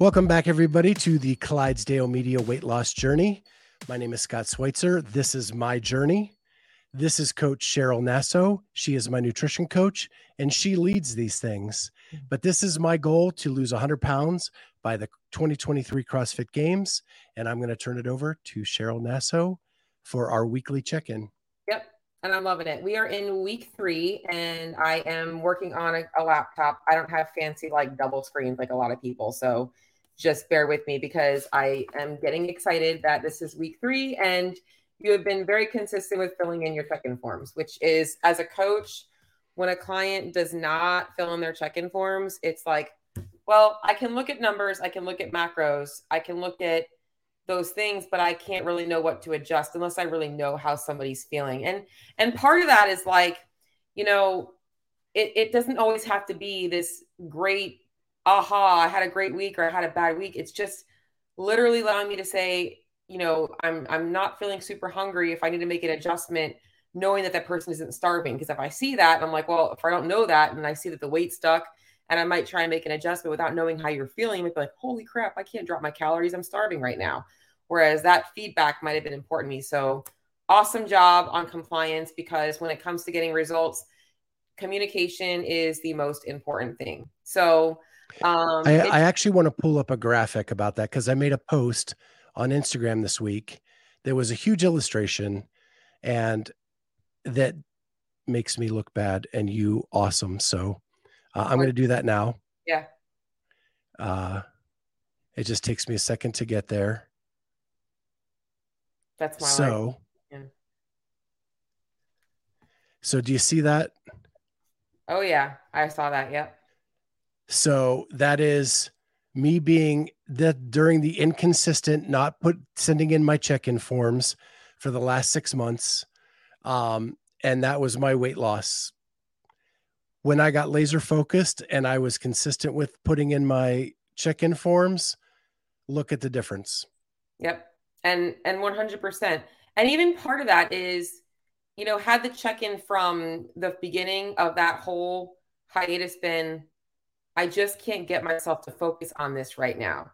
Welcome back, everybody, to the Clydesdale Media Weight Loss Journey. My name is Scott Schweitzer. This is my journey. This is Coach Cheryl Nasso. She is my nutrition coach, and she leads these things. But this is my goal to lose 100 pounds by the 2023 CrossFit Games. And I'm going to turn it over to Cheryl Nasso for our weekly check in. Yep. And I'm loving it. We are in week three, and I am working on a, a laptop. I don't have fancy like double screens like a lot of people. So just bear with me because I am getting excited that this is week three and you have been very consistent with filling in your check-in forms, which is as a coach, when a client does not fill in their check-in forms, it's like, well, I can look at numbers, I can look at macros, I can look at those things, but I can't really know what to adjust unless I really know how somebody's feeling. And and part of that is like, you know, it, it doesn't always have to be this great aha, I had a great week or I had a bad week. It's just literally allowing me to say, you know, I'm I'm not feeling super hungry. If I need to make an adjustment, knowing that that person isn't starving, because if I see that, I'm like, well, if I don't know that, and I see that the weight stuck, and I might try and make an adjustment without knowing how you're feeling, you be like, holy crap, I can't drop my calories. I'm starving right now. Whereas that feedback might have been important to me. So awesome job on compliance because when it comes to getting results, communication is the most important thing. So um, I, I actually want to pull up a graphic about that because I made a post on Instagram this week. There was a huge illustration, and that makes me look bad and you awesome. So uh, I'm going to do that now. Yeah. Uh, it just takes me a second to get there. That's my so. Yeah. So do you see that? Oh yeah, I saw that. Yep. So that is me being that during the inconsistent, not put sending in my check-in forms for the last six months. Um, and that was my weight loss. When I got laser focused and I was consistent with putting in my check-in forms, look at the difference. Yep. And and 100%. And even part of that is, you know, had the check-in from the beginning of that whole hiatus been I just can't get myself to focus on this right now.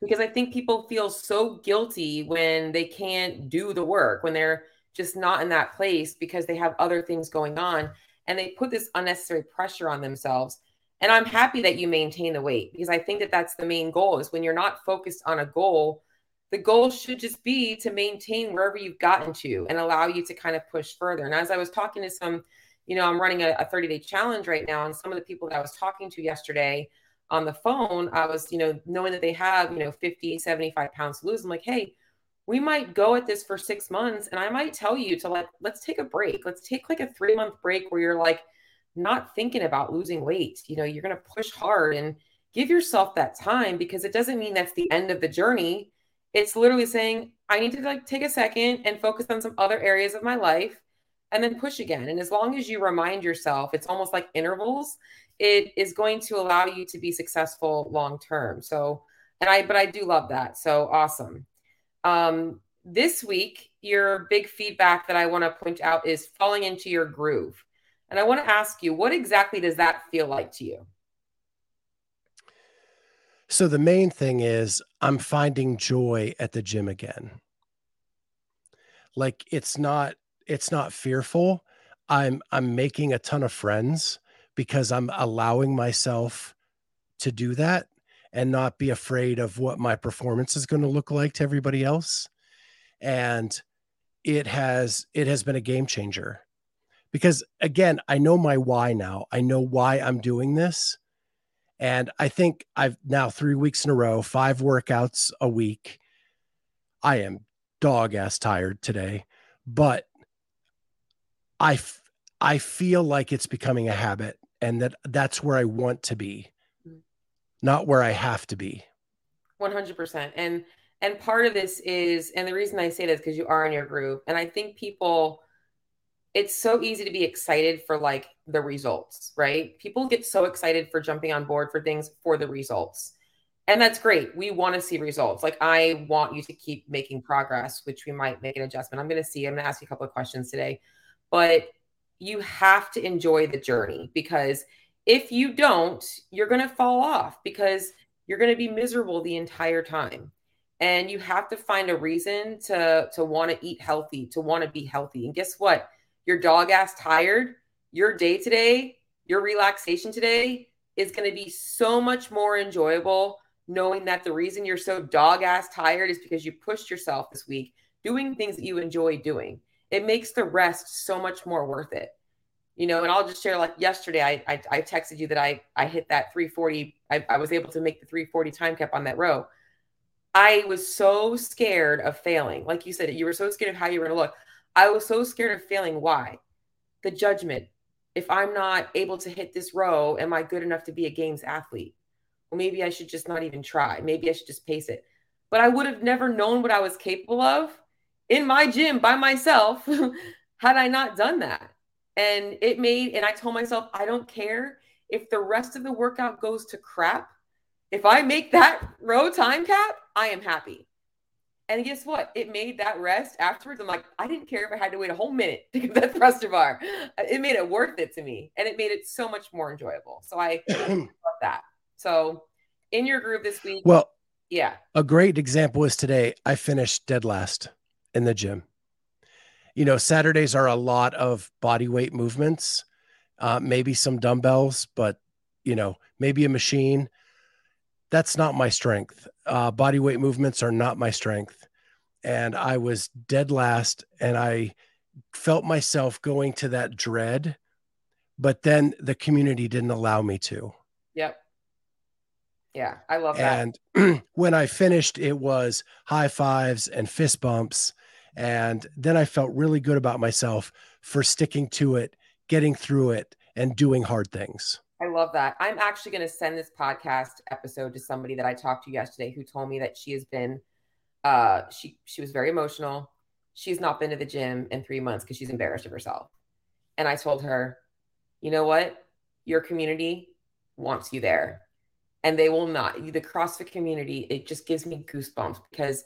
Because I think people feel so guilty when they can't do the work, when they're just not in that place because they have other things going on and they put this unnecessary pressure on themselves. And I'm happy that you maintain the weight because I think that that's the main goal is when you're not focused on a goal, the goal should just be to maintain wherever you've gotten to and allow you to kind of push further. And as I was talking to some you know, I'm running a, a 30 day challenge right now. And some of the people that I was talking to yesterday on the phone, I was, you know, knowing that they have, you know, 50, 75 pounds to lose. I'm like, hey, we might go at this for six months. And I might tell you to like, let's take a break. Let's take like a three month break where you're like not thinking about losing weight. You know, you're going to push hard and give yourself that time because it doesn't mean that's the end of the journey. It's literally saying, I need to like take a second and focus on some other areas of my life and then push again. And as long as you remind yourself, it's almost like intervals, it is going to allow you to be successful long term. So, and I, but I do love that. So awesome. Um, this week, your big feedback that I want to point out is falling into your groove. And I want to ask you, what exactly does that feel like to you? So, the main thing is, I'm finding joy at the gym again. Like, it's not it's not fearful. I'm I'm making a ton of friends because I'm allowing myself to do that and not be afraid of what my performance is going to look like to everybody else. And it has it has been a game changer. Because again, I know my why now. I know why I'm doing this. And I think I've now 3 weeks in a row, 5 workouts a week. I am dog ass tired today, but I, f- I feel like it's becoming a habit and that that's where I want to be, mm. not where I have to be. 100%. And, And part of this is, and the reason I say this because you are in your group, and I think people, it's so easy to be excited for like the results, right? People get so excited for jumping on board for things for the results. And that's great. We want to see results. Like I want you to keep making progress, which we might make an adjustment. I'm going to see. I'm going to ask you a couple of questions today, but you have to enjoy the journey because if you don't, you're going to fall off because you're going to be miserable the entire time. And you have to find a reason to to want to eat healthy to want to be healthy. And guess what? Your dog ass tired your day today your relaxation today is going to be so much more enjoyable knowing that the reason you're so dog ass tired is because you pushed yourself this week doing things that you enjoy doing it makes the rest so much more worth it you know and i'll just share like yesterday i i, I texted you that i i hit that 340 I, I was able to make the 340 time cap on that row I was so scared of failing. Like you said, you were so scared of how you were going to look. I was so scared of failing. Why? The judgment. If I'm not able to hit this row, am I good enough to be a games athlete? Well, maybe I should just not even try. Maybe I should just pace it. But I would have never known what I was capable of in my gym by myself had I not done that. And it made, and I told myself, I don't care if the rest of the workout goes to crap if I make that row time cap, I am happy. And guess what? It made that rest afterwards. I'm like, I didn't care if I had to wait a whole minute to get that thruster bar. Uh, it made it worth it to me. And it made it so much more enjoyable. So I love that. So in your group this week. Well, yeah. A great example is today. I finished dead last in the gym. You know, Saturdays are a lot of body weight movements, uh, maybe some dumbbells, but, you know, maybe a machine that's not my strength. Uh, body weight movements are not my strength. And I was dead last and I felt myself going to that dread, but then the community didn't allow me to. Yep. Yeah, I love that. And when I finished, it was high fives and fist bumps. And then I felt really good about myself for sticking to it, getting through it, and doing hard things. I love that. I'm actually going to send this podcast episode to somebody that I talked to yesterday who told me that she has been uh she she was very emotional. She's not been to the gym in 3 months cuz she's embarrassed of herself. And I told her, "You know what? Your community wants you there." And they will not. The CrossFit community, it just gives me goosebumps because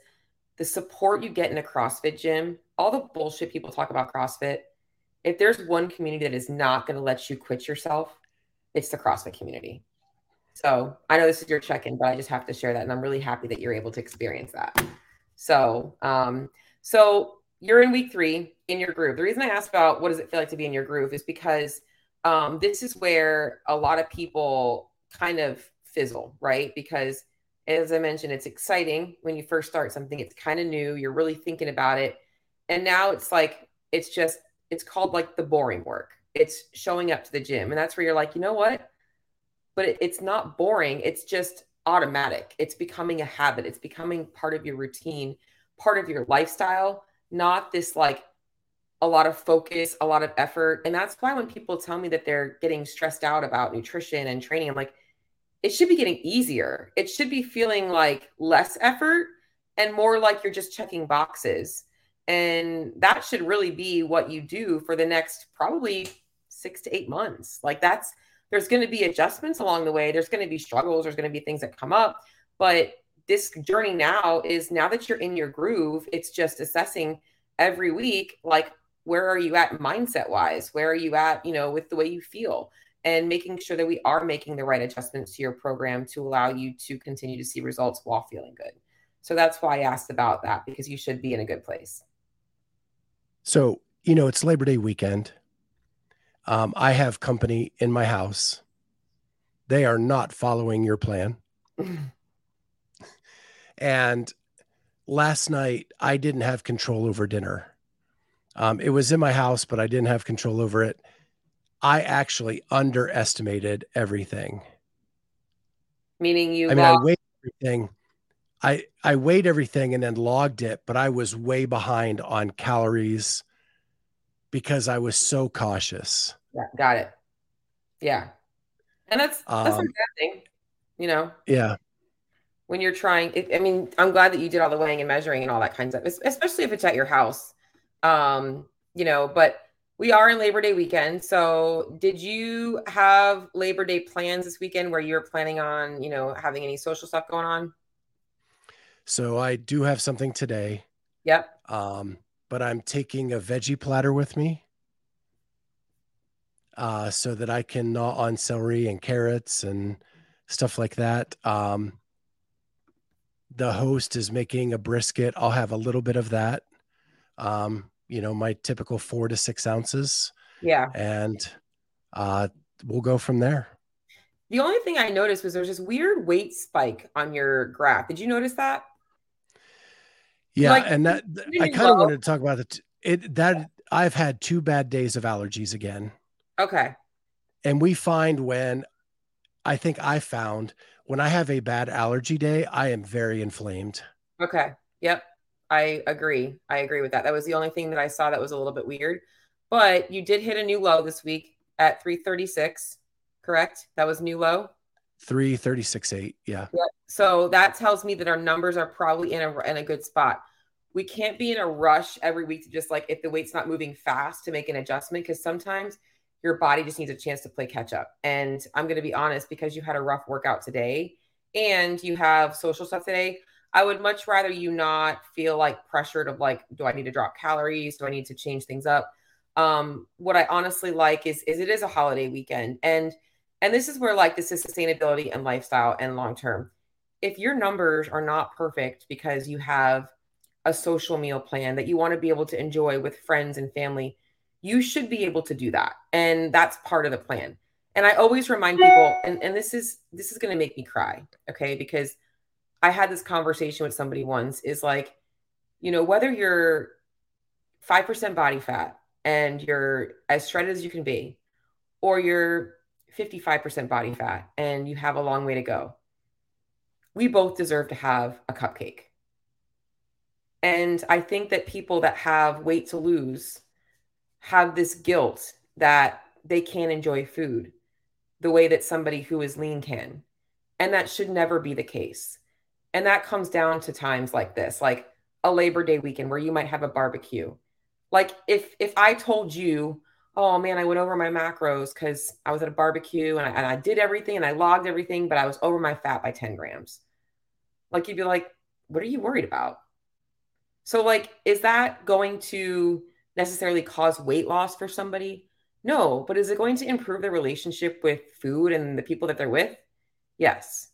the support you get in a CrossFit gym, all the bullshit people talk about CrossFit, if there's one community that is not going to let you quit yourself, it's the CrossFit community. So I know this is your check-in, but I just have to share that, and I'm really happy that you're able to experience that. So, um, so you're in week three in your groove. The reason I asked about what does it feel like to be in your groove is because um, this is where a lot of people kind of fizzle, right? Because as I mentioned, it's exciting when you first start something. It's kind of new. You're really thinking about it, and now it's like it's just it's called like the boring work it's showing up to the gym. And that's where you're like, you know what? But it, it's not boring. It's just automatic. It's becoming a habit. It's becoming part of your routine, part of your lifestyle, not this like a lot of focus, a lot of effort. And that's why when people tell me that they're getting stressed out about nutrition and training, I'm like, it should be getting easier. It should be feeling like less effort and more like you're just checking boxes. And that should really be what you do for the next probably six to eight months. Like that's there's going to be adjustments along the way. There's going to be struggles. There's going to be things that come up. But this journey now is now that you're in your groove, it's just assessing every week, like where are you at mindset wise? Where are you at, you know, with the way you feel? And making sure that we are making the right adjustments to your program to allow you to continue to see results while feeling good. So that's why I asked about that because you should be in a good place. So, you know, it's Labor Day weekend. Um, I have company in my house. They are not following your plan. and last night, I didn't have control over dinner. Um, it was in my house, but I didn't have control over it. I actually underestimated everything. Meaning you? I mean, I weighed everything. I I weighed everything and then logged it, but I was way behind on calories because I was so cautious. Yeah, got it. Yeah. And that's that's um, bad thing, you know. Yeah. when you're trying. It, I mean, I'm glad that you did all the weighing and measuring and all that kinds of, especially if it's at your house. Um, you know, but we are in Labor Day weekend. So, did you have Labor Day plans this weekend where you're planning on, you know, having any social stuff going on? So, I do have something today. Yep. Um, but I'm taking a veggie platter with me uh, so that I can gnaw on celery and carrots and stuff like that. Um, the host is making a brisket. I'll have a little bit of that. Um, you know, my typical four to six ounces. Yeah. And uh, we'll go from there. The only thing I noticed was there's this weird weight spike on your graph. Did you notice that? Yeah, like, and that I kind of wanted to talk about it. It that I've had two bad days of allergies again. Okay. And we find when I think I found when I have a bad allergy day, I am very inflamed. Okay. Yep. I agree. I agree with that. That was the only thing that I saw that was a little bit weird. But you did hit a new low this week at 336, correct? That was new low. 336.8. Yeah. Yep. So that tells me that our numbers are probably in a in a good spot. We can't be in a rush every week to just like if the weight's not moving fast to make an adjustment because sometimes your body just needs a chance to play catch up. And I'm going to be honest because you had a rough workout today and you have social stuff today. I would much rather you not feel like pressured of like, do I need to drop calories? Do I need to change things up? Um, what I honestly like is is it is a holiday weekend. And and this is where like this is sustainability and lifestyle and long term. If your numbers are not perfect because you have a social meal plan that you want to be able to enjoy with friends and family, you should be able to do that. And that's part of the plan. And I always remind people, and, and this is this is gonna make me cry, okay? Because I had this conversation with somebody once is like, you know, whether you're 5% body fat and you're as shredded as you can be, or you're 55% body fat and you have a long way to go, we both deserve to have a cupcake. And I think that people that have weight to lose have this guilt that they can't enjoy food the way that somebody who is lean can. And that should never be the case. And that comes down to times like this, like a Labor Day weekend where you might have a barbecue. Like if if I told you, oh man, I went over my macros because I was at a barbecue and I, and I did everything and I logged everything, but I was over my fat by 10 grams. Like you'd be like, what are you worried about? So like, is that going to necessarily cause weight loss for somebody? No, but is it going to improve their relationship with food and the people that they're with? Yes.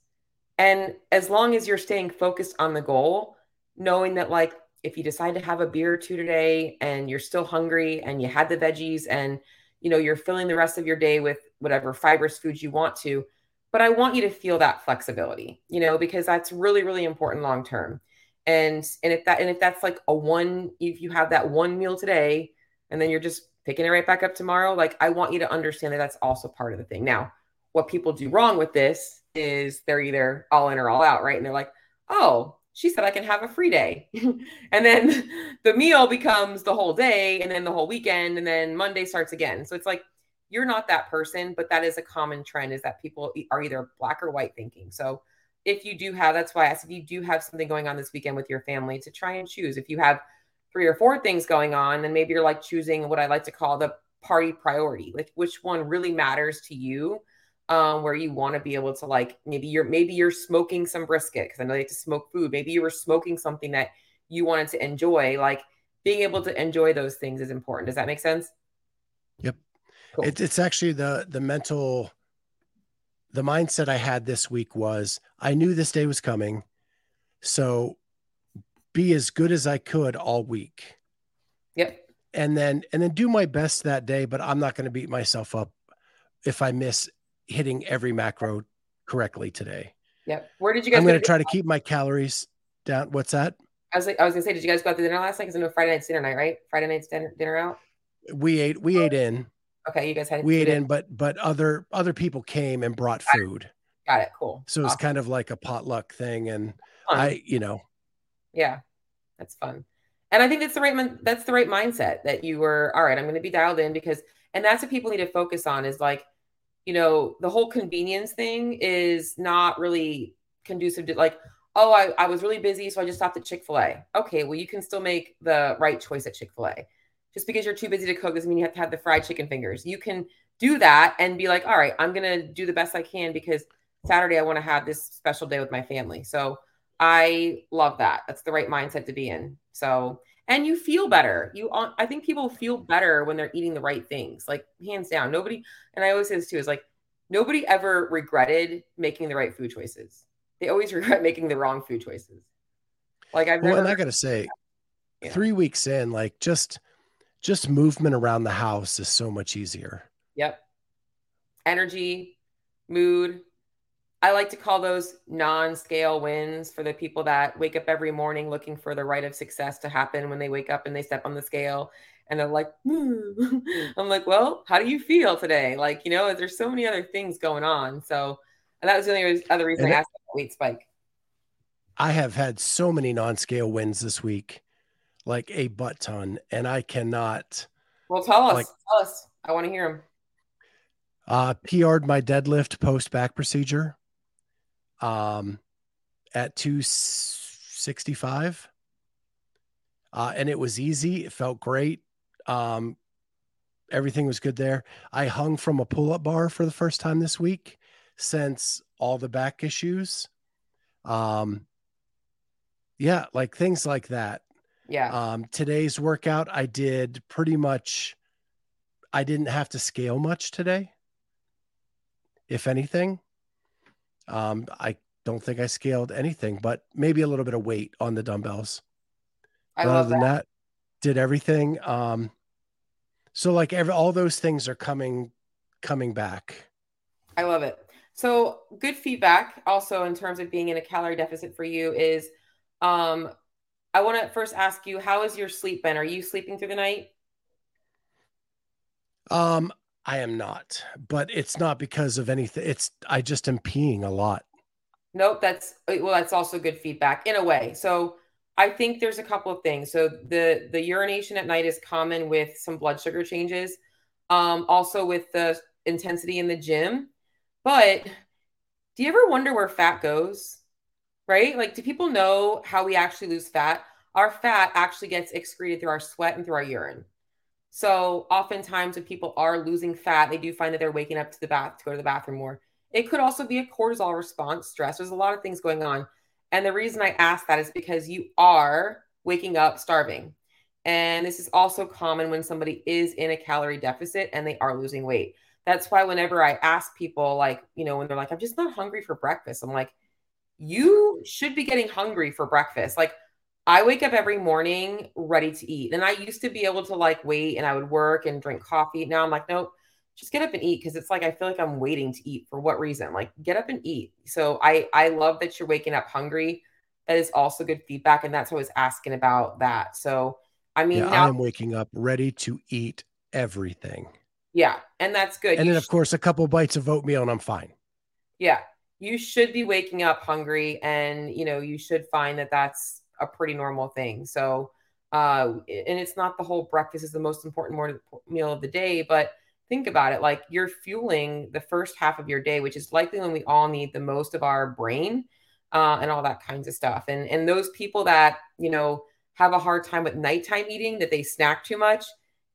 And as long as you're staying focused on the goal, knowing that, like, if you decide to have a beer or two today and you're still hungry and you had the veggies and, you know, you're filling the rest of your day with whatever fibrous foods you want to, but I want you to feel that flexibility, you know, because that's really, really important long term. And and if that and if that's like a one, if you have that one meal today and then you're just picking it right back up tomorrow, like I want you to understand that that's also part of the thing. Now, what people do wrong with this is they're either all in or all out, right? And they're like, oh, she said I can have a free day. and then the meal becomes the whole day and then the whole weekend and then Monday starts again. So it's like you're not that person, but that is a common trend is that people are either black or white thinking. So if you do have, that's why I asked if you do have something going on this weekend with your family to try and choose. If you have three or four things going on, then maybe you're like choosing what I like to call the party priority, like which one really matters to you um, where you want to be able to like maybe you're maybe you're smoking some brisket because I know they have to smoke food. Maybe you were smoking something that you wanted to enjoy. Like being able to enjoy those things is important. Does that make sense? Yep. Cool. It, it's actually the the mental the mindset I had this week was I knew this day was coming, so be as good as I could all week. Yep. And then and then do my best that day, but I'm not going to beat myself up if I miss hitting every macro correctly today. Yep. Where did you guys? I'm going to try to keep my calories down. What's that? I was like, I was going to say, did you guys go out to dinner last night? Because I know Friday night's dinner night, right? Friday night's dinner dinner out. We ate. We ate in. Okay, you guys had. We ate in, but but other other people came and brought Got food. It. Got it. Cool. So it's awesome. kind of like a potluck thing, and fun. I, you know. Yeah, that's fun, and I think that's the right that's the right mindset that you were. All right, I'm going to be dialed in because, and that's what people need to focus on is like you know, the whole convenience thing is not really conducive to like, oh, I, I was really busy, so I just stopped at Chick fil A. Okay, well, you can still make the right choice at Chick fil A. Just because you're too busy to cook doesn't mean you have to have the fried chicken fingers. You can do that and be like, all right, I'm going to do the best I can because Saturday I want to have this special day with my family. So I love that. That's the right mindset to be in. So, and you feel better. Mm-hmm. You, I think people feel better when they're eating the right things, like hands down. Nobody, and I always say this too, is like nobody ever regretted making the right food choices they always regret making the wrong food choices. Like I've well, never, and I gotta say, yeah. three weeks in, like just just movement around the house is so much easier. Yep. Energy, mood. I like to call those non-scale wins for the people that wake up every morning looking for the right of success to happen when they wake up and they step on the scale and they're like, hmm. I'm like, well, how do you feel today? Like, you know, there's so many other things going on. So, and that was the only other reason and I asked about weight spike. I have had so many non-scale wins this week, like a butt ton, and I cannot. Well, tell us. Like, tell us. I want to hear them. Uh, PR'd my deadlift post back procedure. Um, at two sixty five. Uh, and it was easy. It felt great. Um, everything was good there. I hung from a pull up bar for the first time this week since all the back issues. Um, yeah, like things like that. Yeah. Um, today's workout, I did pretty much, I didn't have to scale much today, if anything. Um, I don't think I scaled anything, but maybe a little bit of weight on the dumbbells. I other than that. that, did everything. Um, so like every all those things are coming coming back. I love it. So good feedback also in terms of being in a calorie deficit for you is um I want to first ask you how has your sleep been? Are you sleeping through the night? Um I am not, but it's not because of anything. It's I just am peeing a lot. Nope, that's well that's also good feedback in a way. So I think there's a couple of things. So the the urination at night is common with some blood sugar changes. Um also with the intensity in the gym but do you ever wonder where fat goes? Right? Like, do people know how we actually lose fat? Our fat actually gets excreted through our sweat and through our urine. So, oftentimes, when people are losing fat, they do find that they're waking up to the bath to go to the bathroom more. It could also be a cortisol response, stress. There's a lot of things going on. And the reason I ask that is because you are waking up starving. And this is also common when somebody is in a calorie deficit and they are losing weight that's why whenever I ask people, like, you know, when they're like, I'm just not hungry for breakfast, I'm like, you should be getting hungry for breakfast. Like, I wake up every morning ready to eat. And I used to be able to like wait and I would work and drink coffee. Now I'm like, nope, just get up and eat because it's like I feel like I'm waiting to eat for what reason? Like get up and eat. So I I love that you're waking up hungry. That is also good feedback. And that's what I was asking about that. So I mean yeah, now- I'm waking up ready to eat everything. Yeah, and that's good. And you then, of course, a couple bites of oatmeal, and I'm fine. Yeah, you should be waking up hungry, and you know you should find that that's a pretty normal thing. So, uh, and it's not the whole breakfast is the most important meal of the day, but think about it like you're fueling the first half of your day, which is likely when we all need the most of our brain uh, and all that kinds of stuff. And and those people that you know have a hard time with nighttime eating, that they snack too much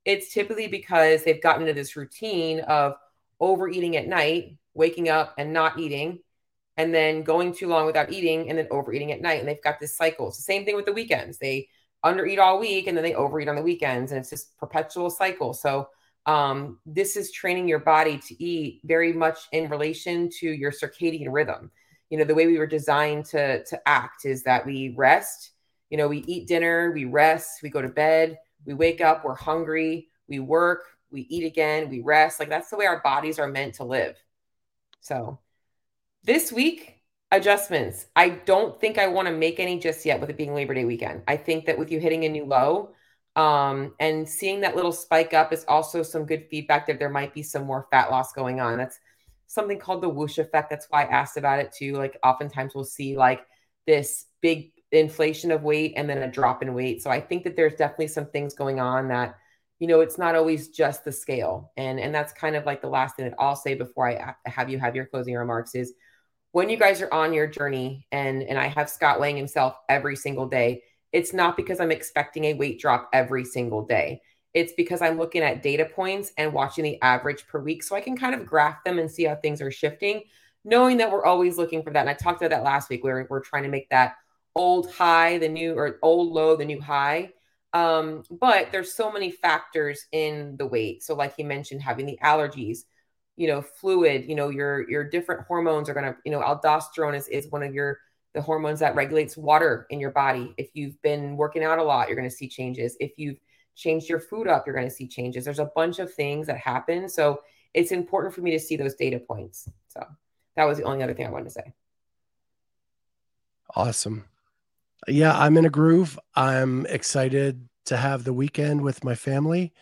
it's typically because they've gotten into this routine of overeating at night, waking up and not eating, and then going too long without eating and then overeating at night. And they've got this cycle. It's the same thing with the weekends. They undereat all week and then they overeat on the weekends. And it's this perpetual cycle. So um, this is training your body to eat very much in relation to your circadian rhythm. You know, the way we were designed to, to act is that we rest, you know, we eat dinner, we rest, we go to bed, we wake up, we're hungry, we work, we eat again, we rest. Like that's the way our bodies are meant to live. So this week, adjustments. I don't think I want to make any just yet with it being Labor Day weekend. I think that with you hitting a new low um, and seeing that little spike up is also some good feedback that there might be some more fat loss going on. That's something called the whoosh effect. That's why I asked about it too. Like oftentimes we'll see like this big inflation of weight and then a drop in weight. So I think that there's definitely some things going on that, you know, it's not always just the scale. And and that's kind of like the last thing that I'll say before I have you have your closing remarks is when you guys are on your journey and and I have Scott weighing himself every single day, it's not because I'm expecting a weight drop every single day. It's because I'm looking at data points and watching the average per week so I can kind of graph them and see how things are shifting, knowing that we're always looking for that. And I talked about that last week where we're trying to make that old high, the new or old low, the new high. Um, but there's so many factors in the weight. So, like he mentioned, having the allergies, you know, fluid, you know, your your different hormones are gonna, you know, aldosterone is, is one of your the hormones that regulates water in your body. If you've been working out a lot, you're gonna see changes. If you've changed your food up, you're gonna see changes. There's a bunch of things that happen. So it's important for me to see those data points. So that was the only other thing I wanted to say. Awesome. Yeah, I'm in a groove. I'm excited to have the weekend with my family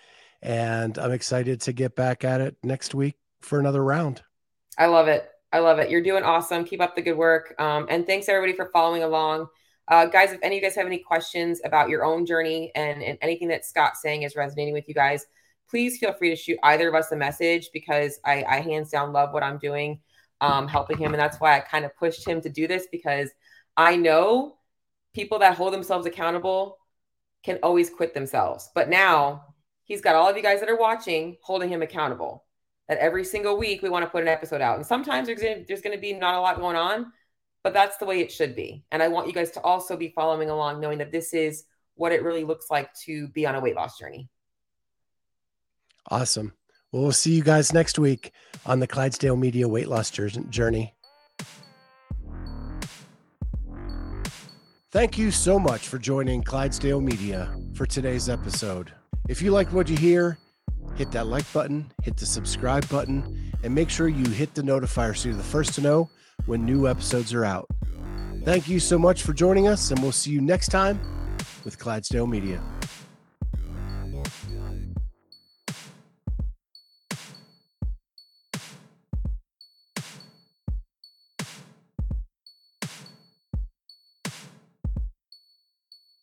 and I'm excited to get back at it next week for another round. I love it. I love it. You're doing awesome. Keep up the good work. Um, and thanks everybody for following along. Uh, guys, if any of you guys have any questions about your own journey and, and anything that Scott's saying is resonating with you guys, please feel free to shoot either of us a message because I, I hands down love what I'm doing, um, helping him. And that's why I kind of pushed him to do this because I know people that hold themselves accountable can always quit themselves. But now he's got all of you guys that are watching holding him accountable that every single week we want to put an episode out. And sometimes there's there's to be not a lot going on, but that's the way it should be. And I want you guys to also be following along, knowing that this is what it really looks like to be on a weight loss journey. Awesome. Well, we'll see you guys next week on the Clydesdale Media weight loss journey. Thank you so much for joining Clydesdale Media for today's episode. If you like what you hear, hit that like button, hit the subscribe button, and make sure you hit the notifier so you're the first to know when new episodes are out. Thank you so much for joining us, and we'll see you next time with Clydesdale Media.